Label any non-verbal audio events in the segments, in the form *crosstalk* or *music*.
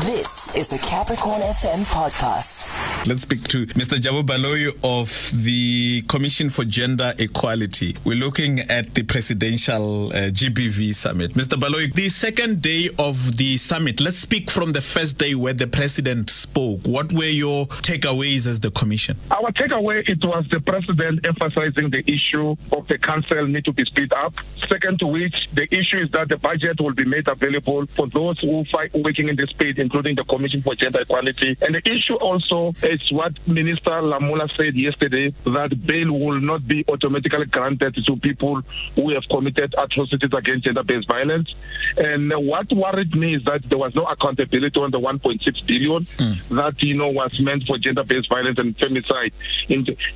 This is a Capricorn FM podcast. Let's speak to Mr. Jabu Baloyi of the Commission for Gender Equality. We're looking at the presidential uh, GBV summit. Mr. Baloyi, the second day of the summit, let's speak from the first day where the president spoke. What were your takeaways as the commission? Our takeaway it was the president emphasizing the issue of the council need to be split up. Second to which the issue is that the budget will be made available for those who fight working in the space, including the Commission for Gender Equality. And the issue also is what Minister Lamola said yesterday that bail will not be automatically granted to people who have committed atrocities against gender-based violence. And what worried me is that there was no accountability on the 1.6 billion mm. that you know was meant for gender-based violence and femicide.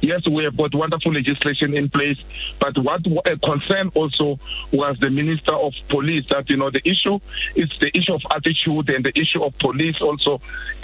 yes, we have got wonderful legislation in place, but what a concern also was the Minister of Police that you know the issue is the issue of attitude and the issue of police also.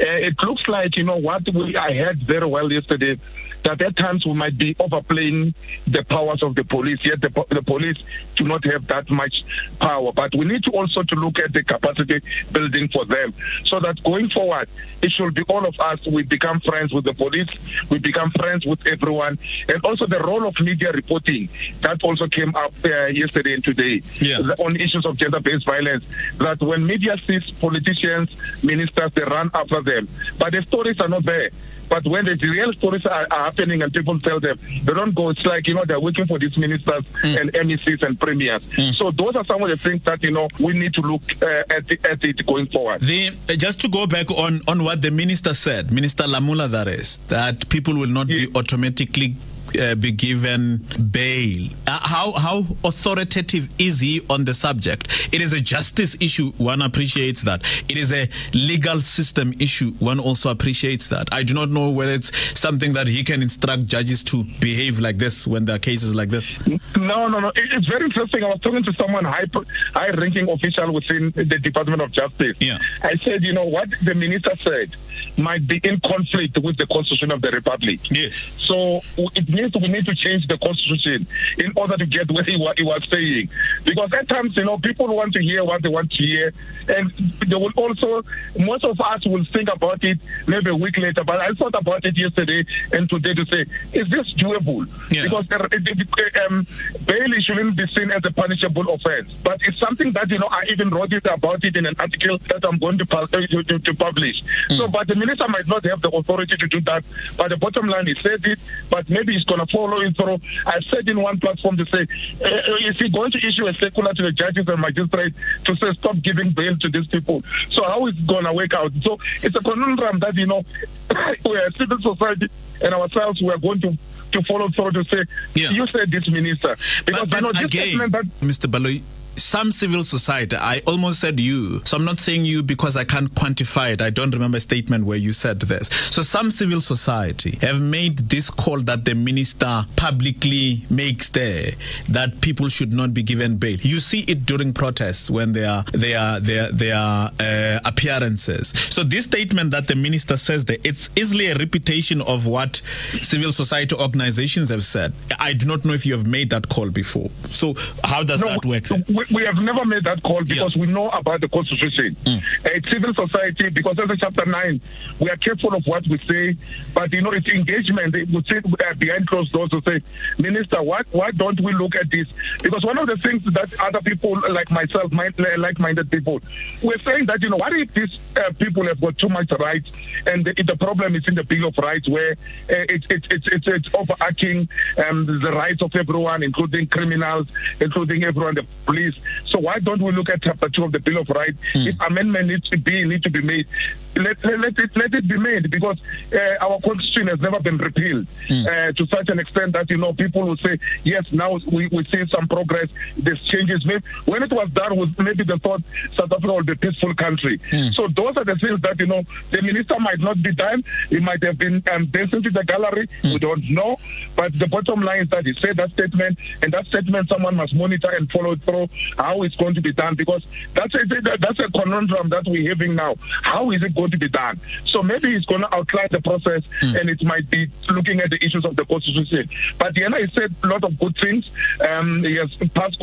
Uh, it looks like you know what we I heard very well yesterday that at times we might be overplaying the powers of the police. Yet the, the police do not have that much power. But we need to also to look at the capacity building for them, so that going forward, it should be all of us. We become friends with the police. We become friends with everyone, and also the role of media reporting that also came up uh, yesterday and today yeah. on issues of gender-based violence. That when media sees politicians, ministers, they run after them, but the stories are not there. But when the real stories are, are, happening and people tell them, they don't go. It's like, you know, they're waiting for these ministers mm. and MECs and premiers. Mm. So those are some of the things that, you know, we need to look uh, at, the, at it going forward. The, uh, just to go back on, on what the minister said, Minister Lamola, that is, that people will not be automatically uh, be given bail. Uh, how how authoritative is he on the subject? It is a justice issue. One appreciates that. It is a legal system issue. One also appreciates that. I do not know whether it's something that he can instruct judges to behave like this when there are cases like this. No, no, no. It's very interesting. I was talking to someone high high ranking official within the Department of Justice. Yeah. I said, you know what the minister said might be in conflict with the Constitution of the Republic. Yes. So it means we need to change the Constitution in order to get what he, what he was saying. Because at times, you know, people want to hear what they want to hear. And they will also, most of us will think about it maybe a week later. But I thought about it yesterday and today to say, is this doable? Yeah. Because uh, um, bail shouldn't be seen as a punishable offense. But it's something that, you know, I even wrote it about it in an article that I'm going to, uh, to, to, to publish. Mm. So, but the minister might not have the authority to do that. But the bottom line, he said it, but maybe he's going to follow it through. I said in one platform to say, uh, is he going to issue a circular to the judges and magistrates to say, stop giving bail to these people? So how is it going to work out? So it's a conundrum that, you know, *coughs* we are a civil society and ourselves, we are going to to follow through to say, yeah. you said this, minister. Because, but, but you know, this again, that, Mr. Baloyi, some civil society, I almost said you, so I'm not saying you because I can't quantify it. I don't remember a statement where you said this. So some civil society have made this call that the minister publicly makes there that people should not be given bail. You see it during protests when there are there are there there are uh, appearances. So this statement that the minister says there, it's easily a repetition of what civil society organizations have said. I do not know if you have made that call before. So how does no, that work? We, have never made that call because yeah. we know about the constitution. Mm. Uh, civil society, because under chapter 9, we are careful of what we say, but you know, it's engagement. We sit uh, behind closed doors to say, Minister, why, why don't we look at this? Because one of the things that other people like myself, my, like minded people, we're saying that, you know, what if these uh, people have got too much rights and the, the problem is in the Bill of Rights where uh, it, it, it, it's, it's overarching um, the rights of everyone, including criminals, including everyone, the police. So why don't we look at chapter two of the Bill of Rights? Mm. If amendment needs to be need to be made, let, let, it let it be made because uh, our constitution has never been repealed mm. uh, to such an extent that you know people will say yes now we we see some progress there's changes made when it was done with maybe the thought South Africa will be a peaceful country mm. so those are the things that you know the minister might not be done he might have been um, dancing to the gallery mm. we don't know but the bottom line is that he said that statement and that statement someone must monitor and follow through how it's going to be done because that's a that's a conundrum that we're having now. How is it going to be done? So maybe it's going to outline the process, mm. and it might be looking at the issues of the constitution. But the NI said a lot of good things. Um, he has passed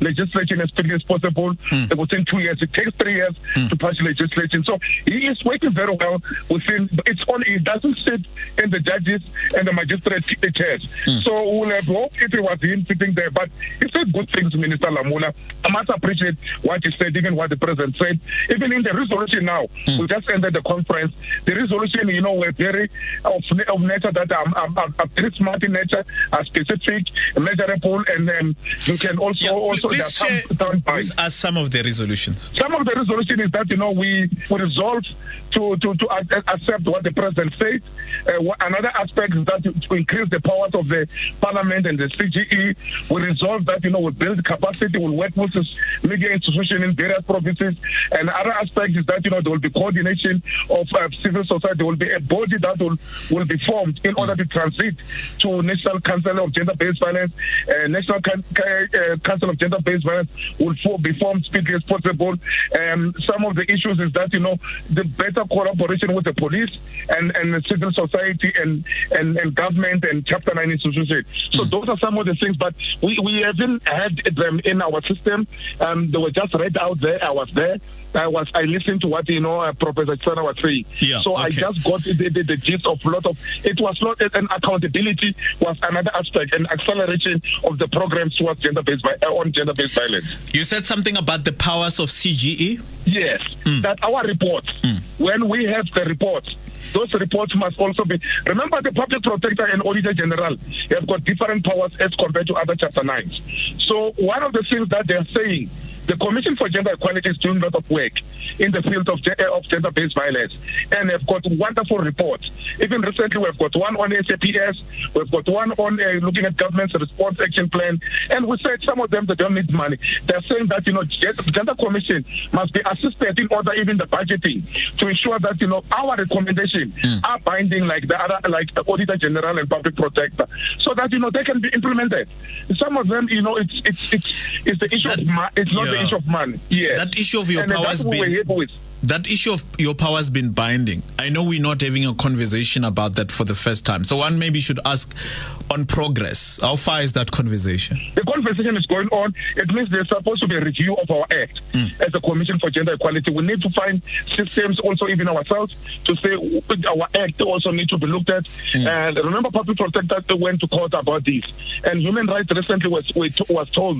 legislation as quickly as possible mm. within two years. It takes three years mm. to pass legislation. So he is working very well within. It's only it doesn't sit in the judges and the magistrate chairs. Mm. So we'll have hope if it was him sitting there. But he said good things, Minister Lamola. I must appreciate what he said, even what the president said. Even in the resolution now, mm. we just ended the conference. The resolution, you know, were very of, of nature that are, are, are, very smart in nature, are specific, measurable, and then you can also yeah, also please share with us some of the resolutions. Some of the resolution is that you know we we resolve to to to accept what the president said. Uh, another aspect is that to, to increase the powers of the parliament and the CGE. We resolve that you know we build capacity, we work with media institutions in various provinces. And other aspect is that you know there will be coordination of uh, civil society. There will be a body that will will be formed in order to transit to National Council of Gender-Based Violence. Uh, National Can- uh, Council of Gender-Based Violence will be formed speedily as possible. Um, some of the issues is that you know the better collaboration with the police and and civil society and and, and government and Chapter Nine institutions. So mm. those are some of the things. But we we haven't had them in our system. Um, they were just read out there. I was there. I was I listened to what you know uh, Professor Chana was saying. Yeah, so okay. I just got the, the, the, gist of a lot of it was not an accountability was another aspect and acceleration of the programs towards gender based uh, on gender based violence. You said something about the powers of CGE. Yes, mm. that our reports mm. When we have the reports those reports must also be. Remember, the public protector and auditor general have got different powers as compared to other chapter nines. So one of the things that they're saying the Commission for Gender Equality is doing a lot of work in the field of, of gender-based violence, and they've got wonderful reports. Even recently, we've got one on SAPS, we've got one on uh, looking at government's response action plan, and we said some of them they don't need money. They're saying that you know Gender Commission must be assisted in order even the budgeting to ensure that you know our recommendations mm. are binding like the other like the Auditor General and Public Protector, so that you know they can be implemented. Some of them, you know, it's it's it's, it's the issue it's not yeah. the issue of money. Yes. That issue of your and uh, powers been that issue of your power has been binding. I know we're not having a conversation about that for the first time. So one maybe should ask on progress. How far is that conversation? The conversation is going on. It means there's supposed to be a review of our act mm. as a Commission for Gender Equality. We need to find systems also even ourselves to say our act also need to be looked at. Mm. And remember, public protector went to court about this. And human rights recently was was told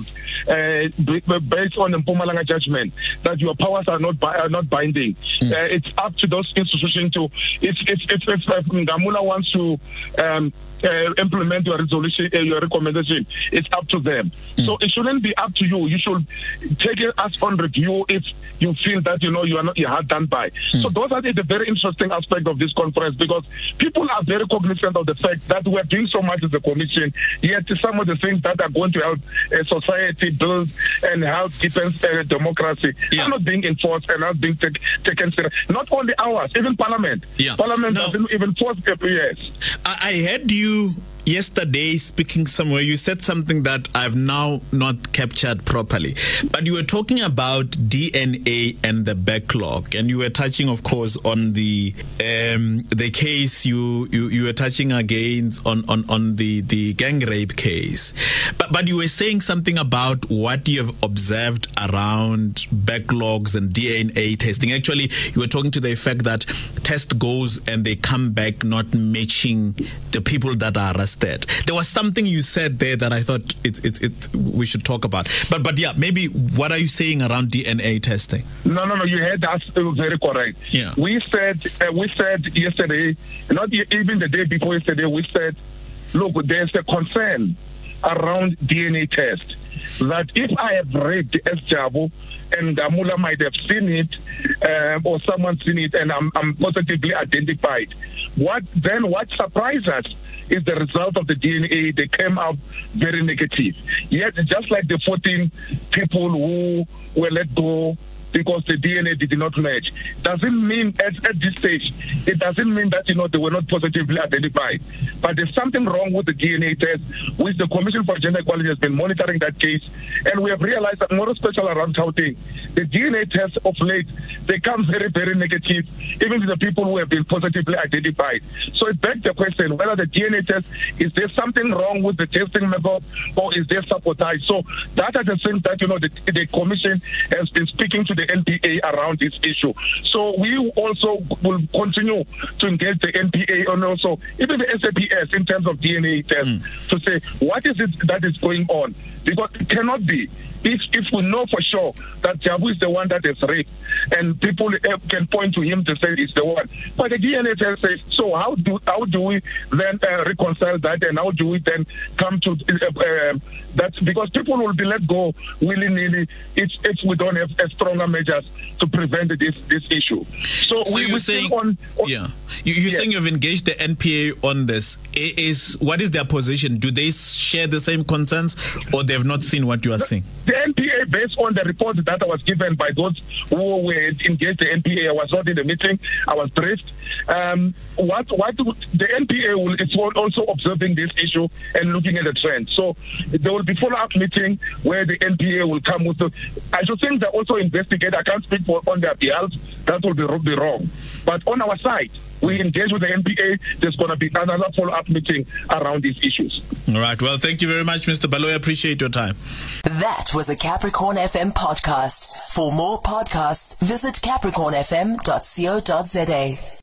uh, based on the Mpumalanga judgment that your powers are not are not binding. Mm. Uh, it's up to those institutions to if if if, if, if Nghamula wants to um, uh, implement your resolution, uh, your recommendation. It's up to them. Mm. So it shouldn't be up to you. You should take it as on review if you feel that you know you are not you are done by. Mm. So those are the, the, very interesting aspect of this conference because people are very cognizant of the fact that we are doing so much as a commission. Yet some of the things that are going to help uh, society build and help deepen uh, democracy yeah. are not being enforced and are not being take, taken seriously. Not only ours, even Parliament. Yeah. Parliament no. doesn't even force yes. I, I heard you yesterday speaking somewhere you said something that I've now not captured properly. But you were talking about DNA and the backlog. And you were touching of course on the um, the case you, you you were touching again on on on the the gang rape case. But but you were saying something about what you have observed around backlogs and DNA testing. Actually you were talking to the effect that test goes and they come back not matching the people that are that. There was something you said there that I thought it's it's it we should talk about. But but yeah, maybe what are you saying around DNA testing? No, no, no. You heard that very correct. Yeah. We said uh, we said yesterday, not even the day before yesterday. We said, look, there's a concern around DNA test that if I have raped S. Jabu and Nghamula might have seen it uh, or someone seen it and I'm, I'm positively identified, what then what surprises us is the result of the DNA. They came out very negative. Yet, just like the 14 people who were let go because the DNA did not match. Doesn't mean at, at this stage, it doesn't mean that, you know, they were not positively identified. But there's something wrong with the DNA test, which the Commission for Gender Equality has been monitoring that case. And we have realized that more special around Gauteng, the DNA test of late, they come very, very negative, even to the people who have been positively identified. So it begs the question whether the DNA test, is there something wrong with the testing method or is there sabotage? So that are the things that, you know, the, the Commission has been speaking to the NPA around this issue. So we also will continue to engage the NPA and also even the SAPS in terms of DNA tests mm. to say what is it that is going on because it cannot be if if we know for sure that Jabu is the one that is raped, and people eh, can point to him to say he's the one, but the DNA test says so. How do how do we then uh, reconcile that, and how do we then come to uh, uh, that? Because people will be let go willy nilly if if we don't have a stronger measures to prevent this this issue. So, so we, you're saying, on, on, yeah, you, you're yes. saying you've engaged the NPA on this. Is what is their position? Do they share the same concerns, or they've not seen what you are saying? The NPA, based on the report that was given by those who were engaged the NPA, I was not in the meeting. I was briefed. Um, what what the NPA will is also observing this issue and looking at the trend. So there will be follow-up meeting where the NPA will come with. The, I should think they also investigate. I can't speak for on their behalf. That will be, be wrong. But on our side, we engage with the NPA. There's going to be another follow-up meeting around these issues. All right. Well, thank you very much, Mr. Baloyi. Appreciate your time. That was a Capricorn FM podcast. For more podcasts, visit capricornfm.co.za.